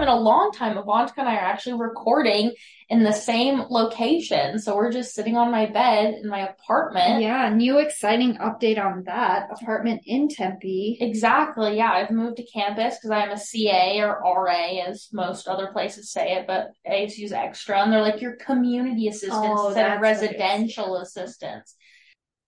time in a long time, Avantika and I are actually recording in the same location. So we're just sitting on my bed in my apartment. Yeah, new exciting update on that apartment in Tempe. Exactly. Yeah, I've moved to campus because I'm a CA or RA, as most other places say it, but use extra, and they're like your community assistants Oh, instead of that's what it is, residential assistants.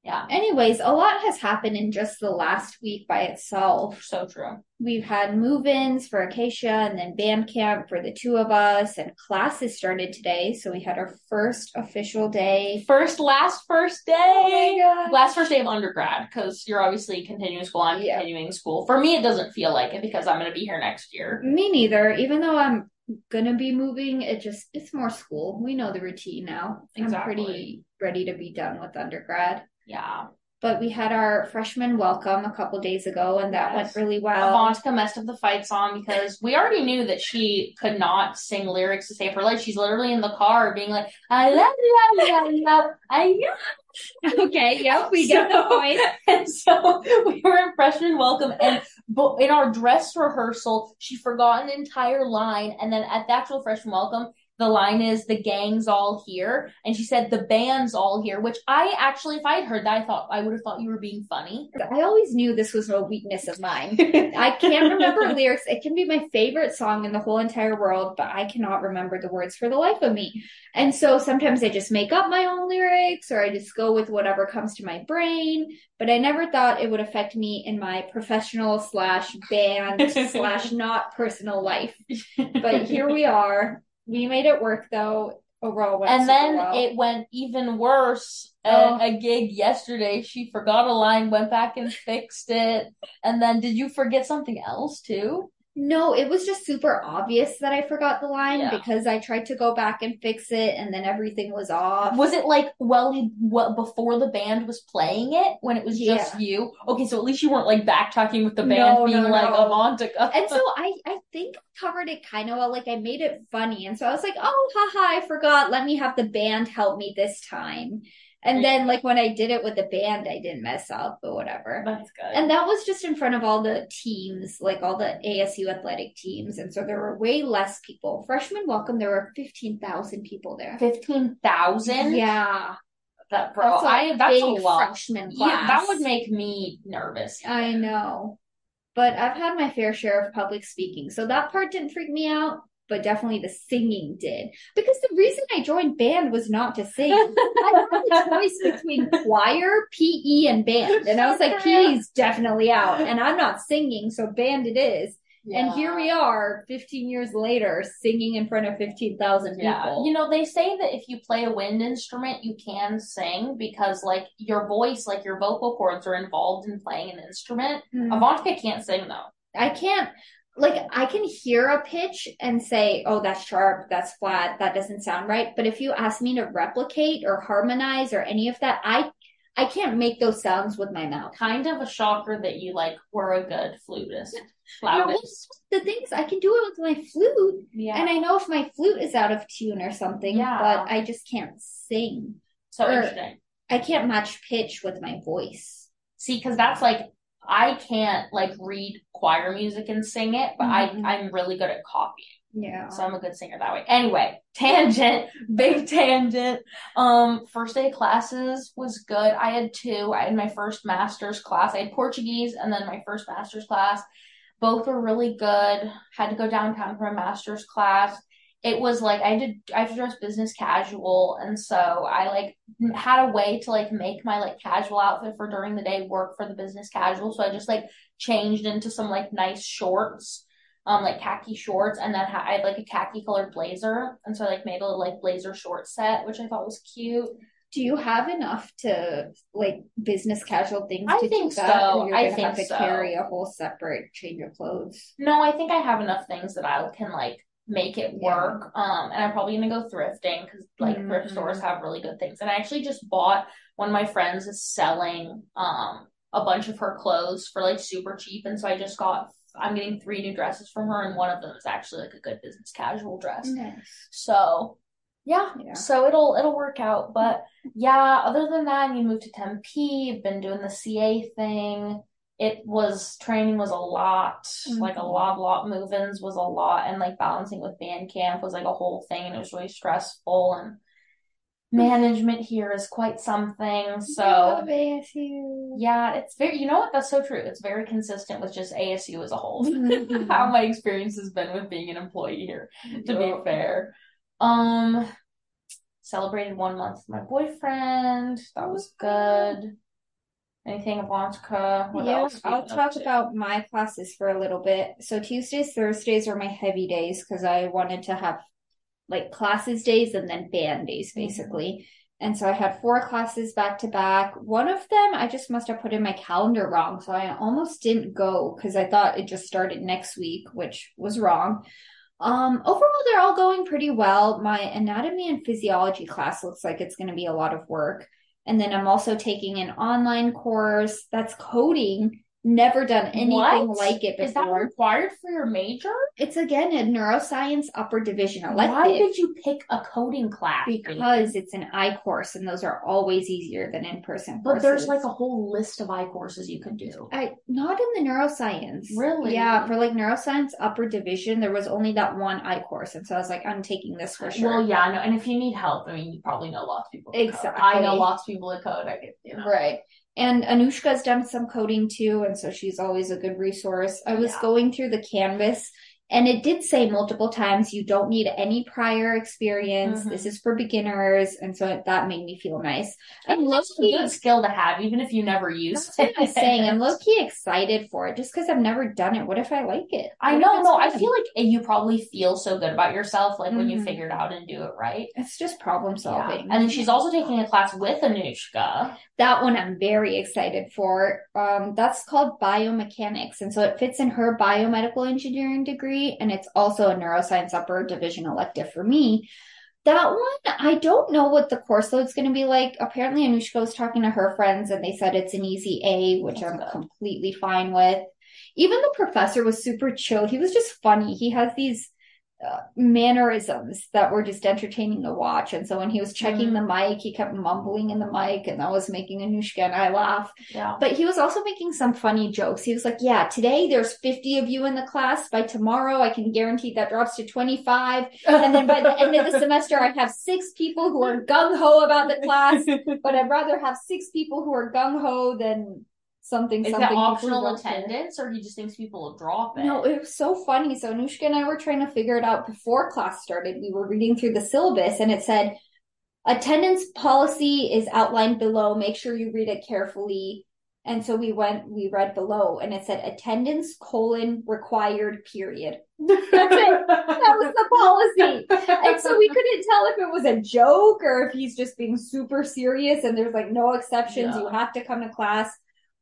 Yeah, Anyways, a lot has happened in just the last week by itself. so true. We've had move-ins for Acacia and then band camp for the two of us, and classes started today. So we had our first official day. First, last, first day. Oh. Last first day of undergrad because you're obviously continuing school. I'm Yeah. continuing school. For me, it doesn't feel like it because I'm going to be here next year. Me neither. Even though I'm gonna be moving, it just it's more school. We know the routine now. I'm pretty ready to be done with undergrad. Yeah. But we had our freshman welcome a couple days ago, and that Yes. went really well. Avantika messed up the fight song because we already knew that she could not sing lyrics to save her life. She's literally in the car being like, I love you, I love you, I love you. okay, yep, we get the point. And so we were in freshman welcome, and in our dress rehearsal, she forgot an entire line. And then at the actual freshman welcome, the line is "the gang's all here," and she said "the band's all here," which I actually, if I had heard that, I thought I would have thought you were being funny. I always knew this was a weakness of mine. I can't remember lyrics. It can be my favorite song in the whole entire world, but I cannot remember the words for the life of me. And so sometimes I just make up my own lyrics or I just go with whatever comes to my brain. But I never thought it would affect me in my professional slash band slash not personal life. But here we are. We made it work though. Overall, And then well. it went even worse. Oh. At a gig yesterday, she forgot a line, went back and fixed it. And then, did you forget something else too? No, it was just super obvious that I forgot the line Yeah. because I tried to go back and fix it and then everything was off. Was it like well, what before the band was playing it when it was just Yeah. you? Okay, so at least you weren't like backtalking with the band, No, being no, like no. Avantika. And so I, I think covered it kind of well, like I made it funny. And so I was like, oh, haha, I forgot. Let me have the band help me this time. And then like when I did it with the band, I didn't mess up or whatever. That's good. And that was just in front of all the teams, like all the ASU athletic teams. And so there were way less people. Freshman welcome, there were 15,000 people there. Fifteen thousand. Yeah. that bro. That's a I that's a lot. freshman Yeah, that would make me nervous. I know. But I've had my fair share of public speaking. So that part didn't freak me out, but definitely the singing did. Because the reason I joined band was not to sing. I had a choice between choir, PE, and band. And I was like, PE is definitely out. And I'm not singing, so band it is. And here we are, 15 years later, singing in front of 15,000 people. Yeah, you know, they say that if you play a wind instrument, you can sing because, like, your voice, like your vocal cords are involved in playing an instrument. Mm. Avantika can't sing though. I can't like I can hear a pitch and say, "Oh, that's sharp, that's flat, that doesn't sound right." But if you ask me to replicate or harmonize or any of that, I I can't make those sounds with my mouth. Kind of a shocker that you like were a good flutist. The thing is, I can do it with my flute, Yeah, and I know if my flute is out of tune or something, Yeah. but I just can't sing. so or- interesting. I can't match pitch with my voice. See, because that's like I can't like read choir music and sing it, but Mhm. I I'm really good at copying. Yeah. So I'm a good singer that way. Anyway, tangent, big tangent. Um, first day classes was good. I had two. I had my first master's class. I had Portuguese and then my first master's class. Both were really good. Had to go downtown for a master's class. It was like I did I had to dress business casual and so I like had a way to like make my like casual outfit for during the day work for the business casual. So I just like changed into some like nice shorts um like khaki shorts and then ha- I had like a khaki colored blazer and so I like made a little like blazer short set which I thought was cute. Do you have enough to like business casual things I to think so. I gonna have think to so. carry a whole separate change of clothes. No, I think I have enough things that I can like make it work. Um and I'm probably gonna go thrifting because like thrift Mhm. stores have really good things. And I actually just bought one of my friends is selling um a bunch of her clothes for like super cheap and so I just got I'm getting three new dresses from her and one of them is actually like a good business casual dress. Nice. So yeah, Yeah. so it'll it'll work out. But yeah, other than that, you moved to Tempe, you've been doing the CA thing. It was training was a lot, like a Mhm. lot, lot move-ins was a lot, and like balancing with band camp was like a whole thing, and it was really stressful. And management here is quite something. So ASU. yeah, it's very. You know what? That's so true. It's very consistent with just ASU as a whole. Mhm. How my experience has been with being an employee here. To be fair, um, celebrated one month with my boyfriend. That was good. Anything, Avantika? What Yeah, else I'll talk about my classes for a little bit. So Tuesdays, Thursdays are my heavy days because I wanted to have like classes days and then band days Mm-hmm. basically. And so I had four classes back to back. One of them I just must have put in my calendar wrong, so I almost didn't go because I thought it just started next week, which was wrong. Um, overall, they're all going pretty well. My anatomy and physiology class looks like it's going to be a lot of work. And then I'm also taking an online course that's coding. Never done anything What? like it Is that required for your major? It's again a neuroscience upper division Why did you pick a coding class? because it's an I course and those are always easier than in person But there's like a whole list of I courses you could do. I not in the neuroscience. Really? Yeah, for like neuroscience upper division, there was only that one I course, and so I was like, I'm taking this for sure. Well, yeah, no, and if you need help, I mean, you probably know lots of people. Exactly. I know lots of people that code. I could, you know. Right. And Anushka's done some coding too, and so she's always a good resource. I was Yeah. going through the Canvas, and it did say multiple times you don't need any prior experience. Mhm. This is for beginners, and so that made me feel nice. And a low-key- good skill to have, even if you never used it. I'm saying. I'm low key excited for it just because I've never done it. What if I like it? I What if know, no, I feel like you probably feel so good about yourself, like when you Mhm. figure it out and do it right. it's just problem Yeah. solving. And then she's also taking a class with Anushka. That one I'm very excited for. Um, that's called biomechanics. And so it fits in her biomedical engineering degree. And it's also a neuroscience upper division elective for me. That one, I don't know what the course load's going to be like. Apparently, Anushka was talking to her friends and they said it's an easy A, which That's I'm good. completely fine with. Even the professor was super chill. He was just funny. He has these uh, mannerisms that were just entertaining to watch. And so when he was checking Mhm. the mic, he kept mumbling in the mic, and that was making Anushka and I laugh. Yeah. But he was also making some funny jokes. He was like, Yeah, today there's 50 of you in the class. By tomorrow, I can guarantee that drops to 25. And then by the end of the semester, I have six people who are gung ho about the class, but I'd rather have six people who are gung ho than something, Is something. that optional attendance, or he just thinks people will drop it? No, it was so funny. So Anushka and I were trying to figure it out before class started. We were reading through the syllabus and it said attendance policy is outlined below. Make sure you read it carefully. And so we went, we read below and it said attendance colon required period. That's it. That was the policy. And so we couldn't tell if it was a joke or if he's just being super serious and there's like no exceptions. Yeah. You have to come to class.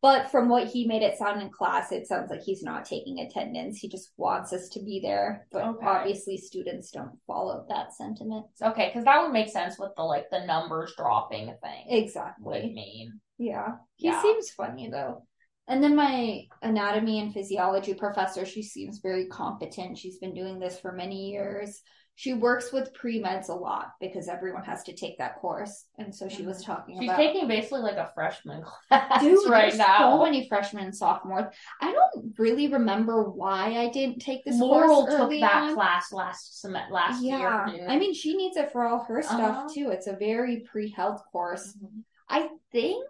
But from what he made it sound in class, it sounds like he's not taking attendance. He just wants us to be there. But Okay. obviously, students don't follow that sentiment. Okay, because that would make sense with the like the numbers dropping thing. would Exactly. mean. Yeah. He Yeah. seems funny though. And then my anatomy and physiology professor, she seems very competent. She's been doing this for many years. She works with pre-meds a lot because everyone has to take that course. And so she was talking She's about taking basically like a freshman class Dude, right now. so many freshmen and sophomores. I don't really remember why I didn't take this Laurel took that on. class last sem- last Yeah, year. Dude. I mean, she needs it for all her stuff Uh-huh. too. It's a very pre-health course. Mhm. I think.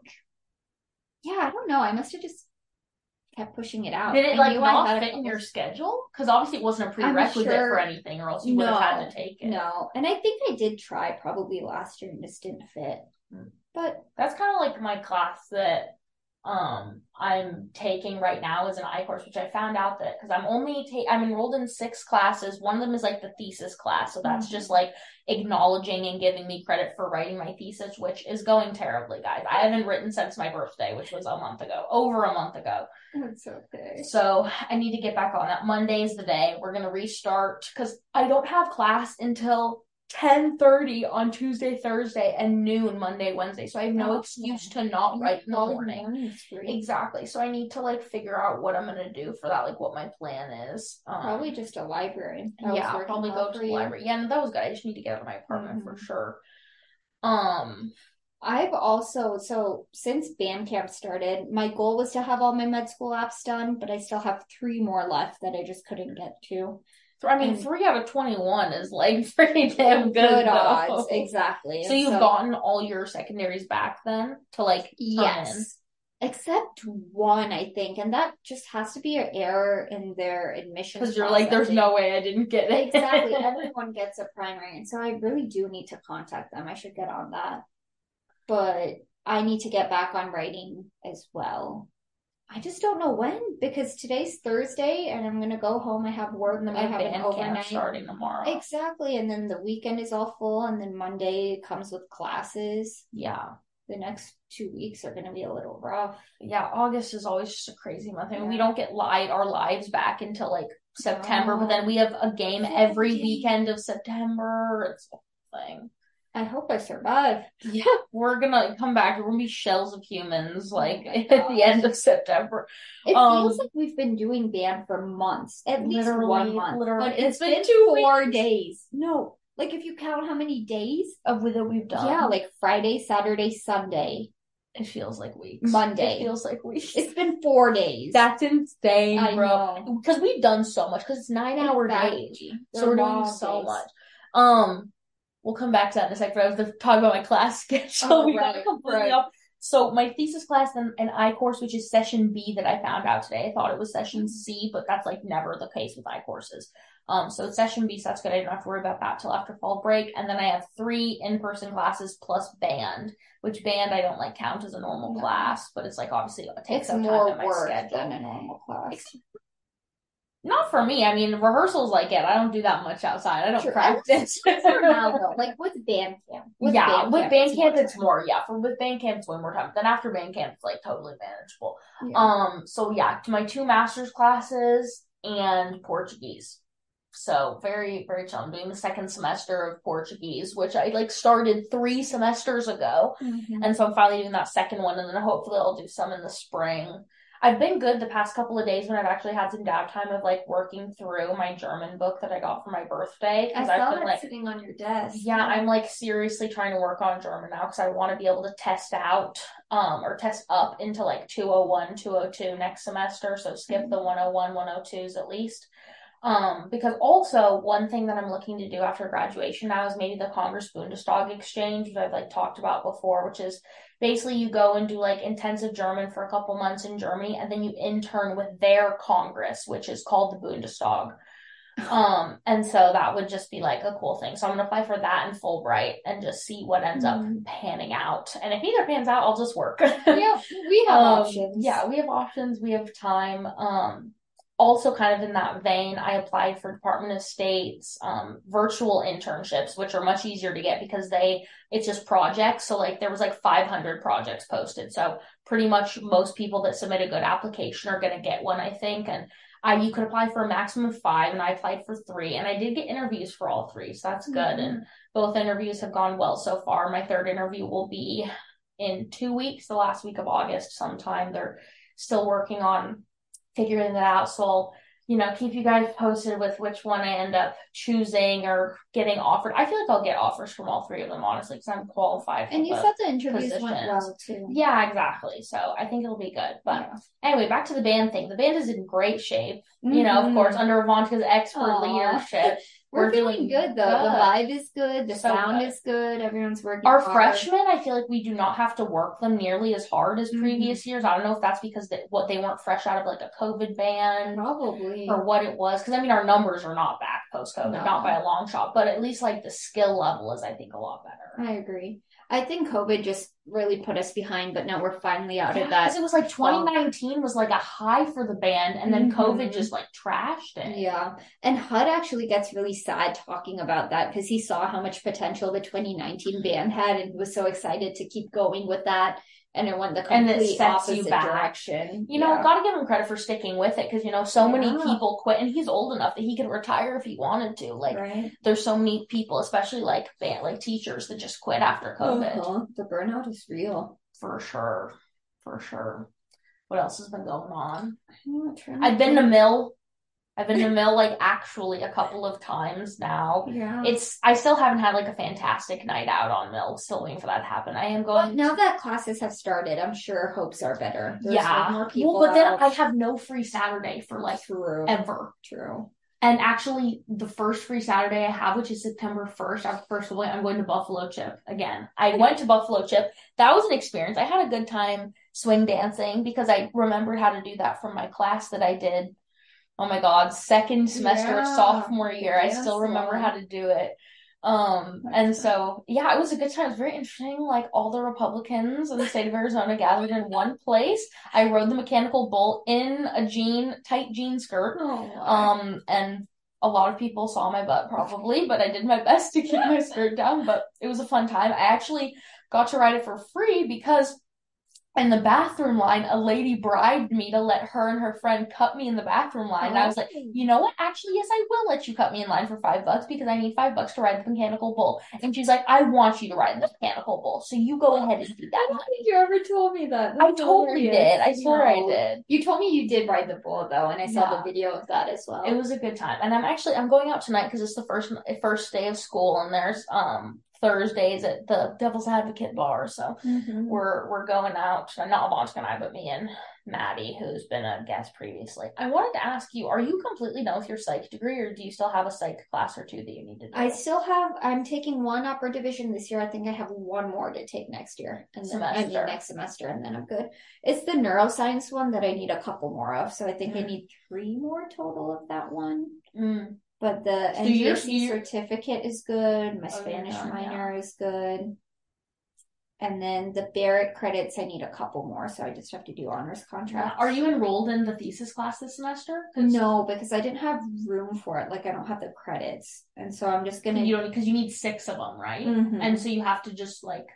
Yeah, I don't know. I must have just kept pushing it out. Did it I like not fit in your schedule? Because obviously it wasn't a prerequisite sure- for anything, or else you would have had to take it. No, and I think I did try probably last year and just didn't fit. Hmm. But That's kind of like my class that um I'm taking right now is an I course, which I found out that because I'm only take I'm enrolled in six classes. One of them is like the thesis class, so that's Mhm. just like acknowledging and giving me credit for writing my thesis, which is going terribly, guys. I haven't written since my birthday, which was a month ago, over a month ago. it's okay. So I need to get back on that. Monday is the day we're gonna restart because I don't have class until ten thirty on Tuesday, Thursday, and noon Monday, Wednesday. So I have no Oh, excuse to not write in the morning. Exactly. So I need to like figure out what I'm gonna do for that, like what my plan is. Um, Probably just a library. That yeah, I'll probably go to the library. Yeah, and that was good. I just need to get out of my apartment for Mhm. sure. Um, I've also, so since band camp started, my goal was to have all my med school apps done, but I still have three more left that I just couldn't get to. I mean, And- three out of 21 is like pretty damn good. Good odds, exactly. So you've gotten all your secondaries back then to like turn in? Yes. Except one, I think, and that just has to be an error in their admissions. Because you're like, there's no way I didn't get it. exactly. Everyone gets a primary, and so I really do need to contact them. I should get on that, but I need to get back on writing as well. I just don't know when because today's Thursday, and I'm gonna go home. I have work. and then I we have an camp overnight. starting tomorrow. Exactly, and then the weekend is all full, and then Monday comes with classes. Yeah. The next two weeks are gonna be a little rough. Yeah, August is always just a crazy month. I mean, we don't get live our lives back until like September, but then we have a game every weekend of September. It's a thing. I hope I survive. Yeah, we're gonna come back. We're gonna be shells of humans, like my at the end of September. It Um, feels like we've been doing band for months, at least Literally, one month. literally. But It's it's been been two four weeks. days. No, like if you count how many days, Of that we've done. yeah, like Friday, Saturday, Sunday. it feels like weeks. Monday. It feels like weeks. It's been four days. That's insane, I bro. Because we've done so much. Because it's nine hour days. So we're doing long so days. much. Um, we'll come back to that in a second. But I was to talk about my class schedule. Oh, we got right, completely right. off. So my thesis class and an I course, which is session B that I found out today. I thought it was session C, but that's like never the case with I courses. Um, so it's session B, so that's good. I don't have to worry about that till after fall break. And then I have three in-person classes plus band, which band I don't like count as a normal No. class, but it's like obviously it takes it's up time more in my work schedule. than a normal class. Not for me. I mean, rehearsals like it. I don't do that much outside. I don't practice. For now, though, like with band camp. With yeah, with band camp, more it's more. Yeah, for with band camp, it's way more time. Then after band camp, it's like totally manageable. time. Um, so yeah, to my two master's classes and Portuguese. So very, very chill. I'm doing the second semester of Portuguese, which I like started three semesters ago. Mhm. And so I'm finally doing that second one, and then hopefully I'll do some in the spring. I've been good the past couple of days when I've actually had some downtime of like working through my German book that I got for my birthday I because saw I've that been like, sitting on your desk. yeah, I'm like seriously trying to work on German now because I want to be able to test out um or test up into like 201, 202 next semester. So skip the 101, 102s at least. Um, because also one thing that I'm looking to do after graduation now is maybe the Congress Bundestag exchange, which I've like talked about before, which is basically you go and do like intensive German for a couple months in Germany and then you intern with their Congress, which is called the Bundestag. Um, and so that would just be like a cool thing. So I'm gonna apply for that in Fulbright and just see what ends up Mhm. panning out. And if either pans out, I'll just work. yeah, we have Um, options. Yeah, we have options. We have time. Um, also kind of in that vein, I applied for Department of State's um, virtual internships, which are much easier to get because they it's just projects. So like there was like 500 projects posted. So pretty much most people that submit a good application are going to get one, I think. And I you could apply for a maximum of five, and I applied for three, and I did get interviews for all three, so that's good. Mhm. And both interviews have gone well so far. My third interview will be in two weeks, the last week of August sometime. They're still working on figuring that out. So I'll, you know, keep you guys posted with which one I end up choosing or getting offered. I feel like I'll get offers from all three of them, honestly, because I'm qualified. For And you said the interviews went well too. yeah, exactly. So I think it'll be good. But Yeah. anyway, back to the band thing. The band is in great shape. You know, of Mhm. course, under Avantika's expert Aw. leadership. We're, We're feeling doing good though. The vibe is good. The So sound good. is good. Everyone's working Our hard. freshmen, I feel like we do not have to work them nearly as hard as Mhm. previous years. I don't know if that's because they, what they weren't fresh out of like a COVID ban Probably. or what it was. Because I mean, our numbers are not back post COVID, No. not by a long shot. But at least like the skill level is, I think, a lot better. I agree. I think COVID just really put us behind, but now we're finally out of Because that. it was like 2019 was like a high for the band, and then Mhm. COVID just like trashed it. Yeah. And HUD actually gets really sad talking about that because he saw how much potential the 2019 band had and was so excited to keep going with that. And it went the complete opposite back. direction. You know, Yeah. gotta give him credit for sticking with it because you know so many people quit, and he's old enough that he could retire if he wanted to. Like, right. there's so many people, especially like like teachers, that just quit after COVID. Uh-huh. The burnout is real. For sure, for sure. What else has been going on? I've been to. Mill. I've been to Mill like actually a couple of times now. Yeah. It's I still haven't had like a fantastic night out on Mill. Still waiting for that to happen. I am Well, going. now that classes have started, I'm sure hopes are better. There's like, yeah. more people. well, but then. I have no free Saturday for like true, ever. true. And actually, the first free Saturday I have, which is September 1st, after first of all, I'm going to Buffalo Chip again. I went to Buffalo Chip. That was an experience. I had a good time swing dancing because I remembered how to do that from my class that I did. Oh my God, second semester of sophomore year. I still remember how to do it. Um, and so, yeah, it was a good time. It was very interesting. Like all the Republicans in the state of Arizona gathered in one place. I rode the mechanical bull in a jean, tight jean skirt. Oh, Um, and a lot of people saw my butt probably, but I did my best to keep my skirt down. But it was a fun time. I actually got to ride it for free because in the bathroom line, a lady bribed me to let her and her friend cut me in the bathroom line. And I was like, you know what? Actually, yes, I will let you cut me in line for five bucks because I need five bucks to ride the mechanical bull. And she's like, I want you to ride the mechanical bull. So you go ahead and do that. Why did you ever told me that? I totally hilarious. did. I swear I did. You told me you did ride the bull though, and I saw Yeah. the video of that as well. It was a good time, and I'm actually I'm going out tonight because it's the first first day of school, and there's um Thursdays at the Devil's Advocate bar, so Mhm. we're we're going out. Not Avantika and I, but me and Maddie, who's been a guest previously. I wanted to ask you: Are you completely done with your psych degree, or do you still have a psych class or two that you need to do? I still have. I'm taking one upper division this year. I think I have one more to take next year, and then I mean Semester. next semester, and then I'm good. It's the neuroscience one that I need a couple more of, so I think I Mm. need three more total of that one. Mm. But the So NGC certificate is good. My Oh, Spanish minor is good. And then the Barrett credits, I need a couple more, so I just have to do honors contracts. Are you enrolled in the thesis class this semester? No, because I didn't have room for it. Like I don't have the credits, and so I'm just gonna. you don't because you need six of them, right? Mhm. And so you have to just like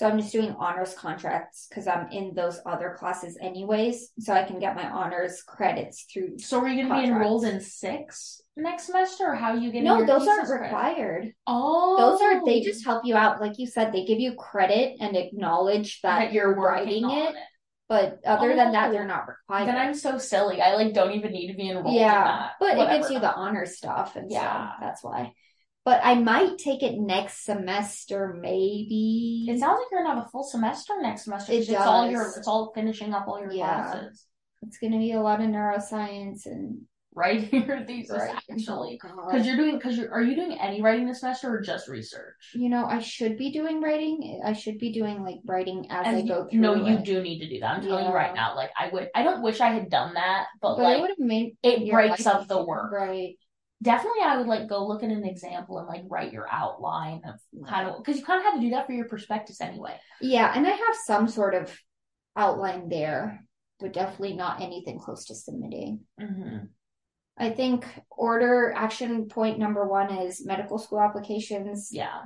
So I'm just doing honors contracts because I'm in those other classes anyways, so I can get my honors credits through. So are you going to be enrolled in six next semester, or how are you getting No, your those aren't credit? required. Oh, Those are they oh. just help you out, like you said. They give you credit and acknowledge that, that you're writing on it, but other oh, than that, Oh. they're not required. Then I'm so silly. I like don't even need to be enrolled yeah, in that. but it gives you the honor stuff, and Yeah. so that's why. But I might take it next semester, maybe. It sounds like you're gonna have a full semester next semester. It It's all your. It's all finishing up all your Yeah. classes. It's going to be a lot of neuroscience and Writing your thesis Right. actually, Oh, because God. you're doing. Because you're. Are you doing any writing this semester or just research? You know, I should be doing writing. I should be doing like writing as I And go through. no, you it. do need to do that. I'm telling you right now. Like I would. I don't wish I had done that, but, But it like have made it breaks up the work. Right. Definitely I would like go look at an example and like write your outline of kind of because you kind of had to do that for your prospectus anyway. Yeah, and I have some sort of outline there, but definitely not anything close to submitting. Mm-hmm. I think order action point number one is medical school applications, Yeah.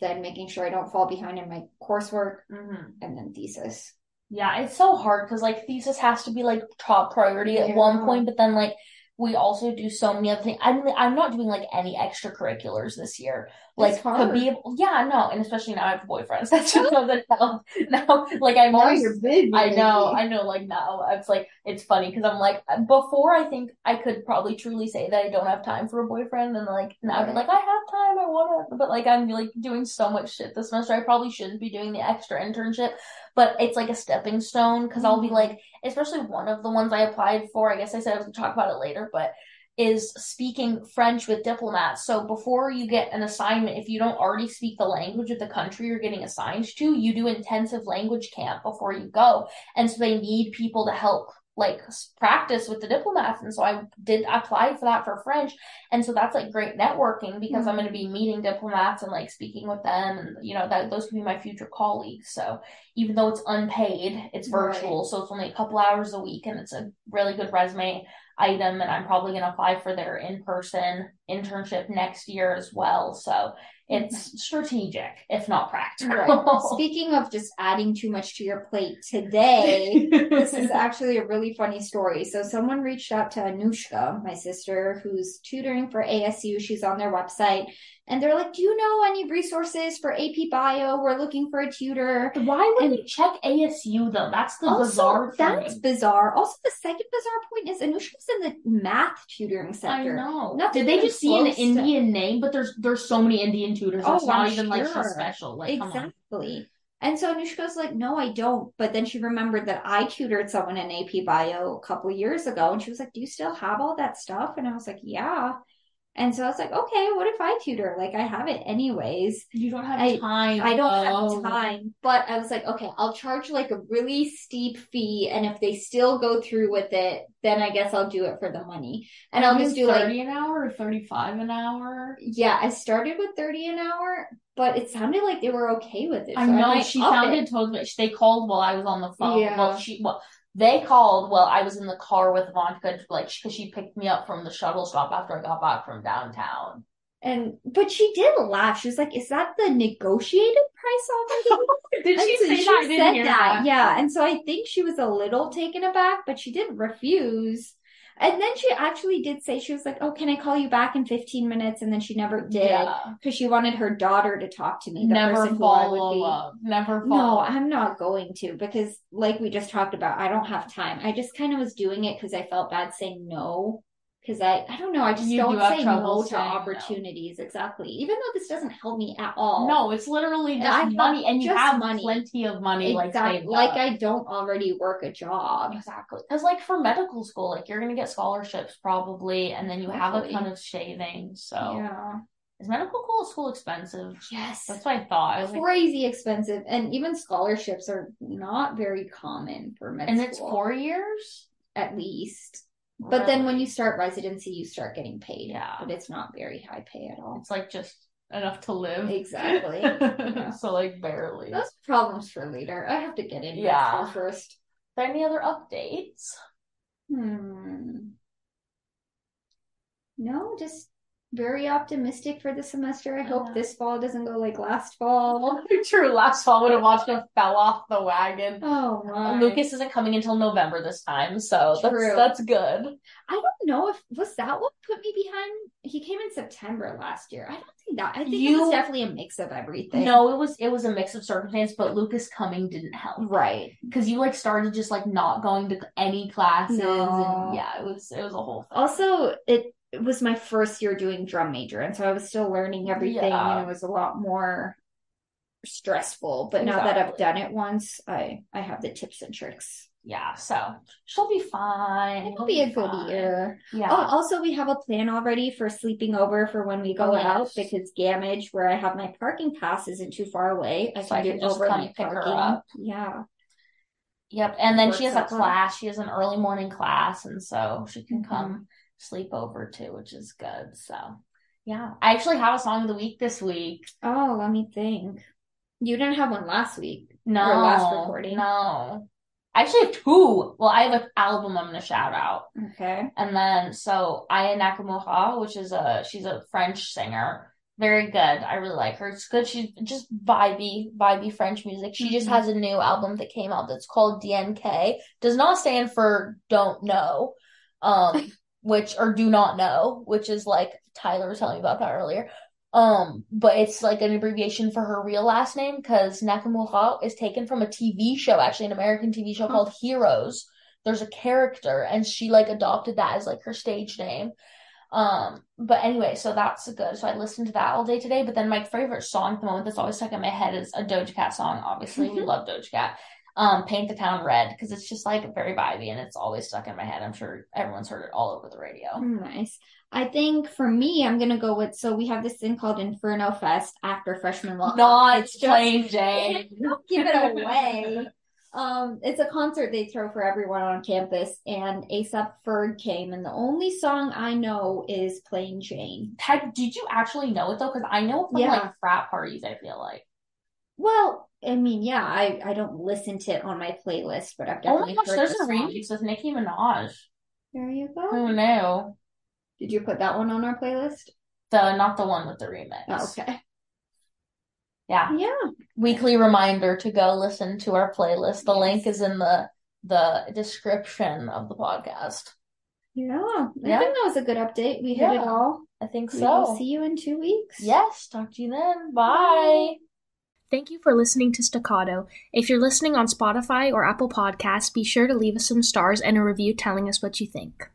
then making sure I don't fall behind in my coursework, Mm-hmm. and then thesis. Yeah, it's so hard because like thesis has to be like top priority at Yeah. one point, but then like we also do so many other things. I'm I'm not doing like any extracurriculars this year. Like It's to be able, yeah, no, and especially now I have boyfriends. That's just something else. Now, like I'm always big. I know, I know, like now it's like it's funny because I'm like before I think I could probably truly say that I don't have time for a boyfriend and like now I'd be like I have time, I want to, but like I'm like doing so much shit this semester. I probably shouldn't be doing the extra internship, but it's like a stepping stone because I'll be Mhm. like, especially one of the ones I applied for. I guess I said I was gonna talk about it later, but is speaking French with diplomats. So before you get an assignment, if you don't already speak the language of the country you're getting assigned to, you do intensive language camp before you go. And so they need people to help like practice with the diplomats. And so I did apply for that for French. And so that's like great networking because I'm Mhm. going to be meeting diplomats and like speaking with them. And, you know, that those can be my future colleagues. So even though it's unpaid, it's Right. virtual. So it's only a couple hours a week and it's a really good resume item. And I'm probably going to apply for their in person internship next year as well. So it's strategic, if not practical. Right. Speaking of just adding too much to your plate today, this is actually a really funny story. So someone reached out to Anushka, my sister, who's tutoring for ASU. She's on their website and they're like, "Do you know any resources for AP Bio? We're looking for a tutor." Why would And- you check ASU though? That's the Also, bizarre that's bizarre. Also, the second bizarre point is Anushka's in the math tutoring I sector. know. Nothing Did they just see an to- Indian name? But there's there's so many Indian tutors. Oh, it's not I'm even like sure. she's special. Like come on. Exactly. And so Anushka's like, no, I don't. But then she remembered that I tutored someone in AP Bio a couple years ago. And she was like, do you still have all that stuff? And I was like, yeah. And so I was like, okay, what if I tutor? Like, I have it anyways. You don't have I- time. I don't though. have oh. time. But I was like, okay, I'll charge like a really steep fee. And if they still go through with it, then I guess I'll do it for the money. And I'll just do like, thirty an hour or thirty five an hour. yeah, I started with 30 an hour, but it sounded like they were okay with it. I know might she it. sounded totally. They called while I was on the phone. Yeah. Well, she well they called while I was in the car with Avantika, like because she picked me up from the shuttle stop after I got back from downtown. And but she did laugh. She was like, "Is that the negotiated price already?" Did she so say she that? Said that. that. Yeah, and so I think she was a little taken aback, but she didn't refuse. And then she actually did say she was like, "Oh, can I call you back in 15 minutes?" And then she never did Yeah. because she wanted her daughter to talk to me, the Never person who I would follow be. up. Never No, follow up. I'm not going to because, like we just talked about, I don't have time. I just kind of was doing it because I felt bad saying no. Because I, I don't know, I just You don't do say no to saying no. opportunities. Exactly. Even though this doesn't help me at all. No, it's literally And just I money, and you have money. plenty of money, like exactly. saved Like. I don't already work a job. Exactly. Because, like, for medical school, like, you're going to get scholarships probably, and then you have a ton of savings. So, Yeah. is medical school school expensive? Yes. That's what I thought. I was like, Crazy expensive, and even scholarships are not very common for med and it's school, four years? at least. But then when you start residency, you start getting paid. Yeah. But it's not very high pay at all. It's like just enough to live. Exactly. Yeah. so, like, barely. Those problems for later. I have to get in Yeah. first. Are there any other updates? Hmm. No, just very optimistic for the semester. I hope this fall doesn't go like last fall. True. Last fall would have watched him fell off the wagon. Oh my. Um, Lucas isn't coming until November this time, so that's True. that's good. I don't know if was that what put me behind. He came in September last year. I don't think that. I think it was definitely a mix of everything. No, it was it was a mix of circumstance, but Lucas coming didn't help Right. because you like started just like not going to any classes, No. and yeah, it was it was a whole thing. Also, it, it was my first year doing drum major, and so I was still learning everything, Yeah. and it was a lot more stressful. But now that I've done it once, I I have the tips and tricks. Yeah, so she'll be fine. It'll be a good year. Yeah. Oh, also we have a plan already for sleeping over for when we go Oh, out because Gammage, where I have my parking pass, isn't too far away. I So can I do can just come overnight pick her parking. up. Yeah. Yep, and then she has a class. She has an early morning class, and so she can Mhm. come sleep over too, which is good. So, yeah, I actually have a song of the week this week. Oh, let me think. You didn't have one last week. No, last recording. no. I actually have two. Well, I have an album I'm gonna shout out, Okay. and then so Aya Nakamura, which is a she's a French singer. Very good. I really like her. It's good. She's just vibey, vibey French music. She just Mhm. has a new album that came out that's called DNK. Does not stand for don't know, um, which or do not know, which is like Tyler was telling me about that earlier. Um, but it's like an abbreviation for her real last name because Nakamura is taken from a TV show, actually an American TV show Huh. called Heroes. There's a character and she like adopted that as like her stage name. Um, but anyway, so that's good. So I listened to that all day today. But then my favorite song at the moment that's always stuck in my head is a Doja Cat song. Obviously, we Mhm. love Doja Cat. Um, Paint the Town Red because it's just like very vibey and it's always stuck in my head. I'm sure everyone's heard it all over the radio. Nice. I think for me, I'm gonna go with so we have this thing called Inferno Fest after freshman law. Not It's just- plain Jane. Don't give it away. Um, it's a concert they throw for everyone on campus, and ASAP Ferg came, and the only song I know is Plain Jane. Had, did you actually know it though? Because I know from Yeah. like frat parties. I feel like. Well, I mean, yeah, I I don't listen to it on my playlist, but I've Oh my definitely gosh, heard there's a remix with Nicki Minaj. There you go. Oh, Who knew? Did you put that one on our playlist? The not the one with the remix. Oh, okay. Yeah. Yeah. Weekly reminder to go listen to our playlist. The link is in the the description of the podcast. Yeah. I Yeah. think that was a good update. We hit it all. I think so. will see you in two weeks. Yes, talk to you then. Bye. Thank you for listening to Staccato. If you're listening on Spotify or Apple Podcasts, be sure to leave us some stars and a review telling us what you think.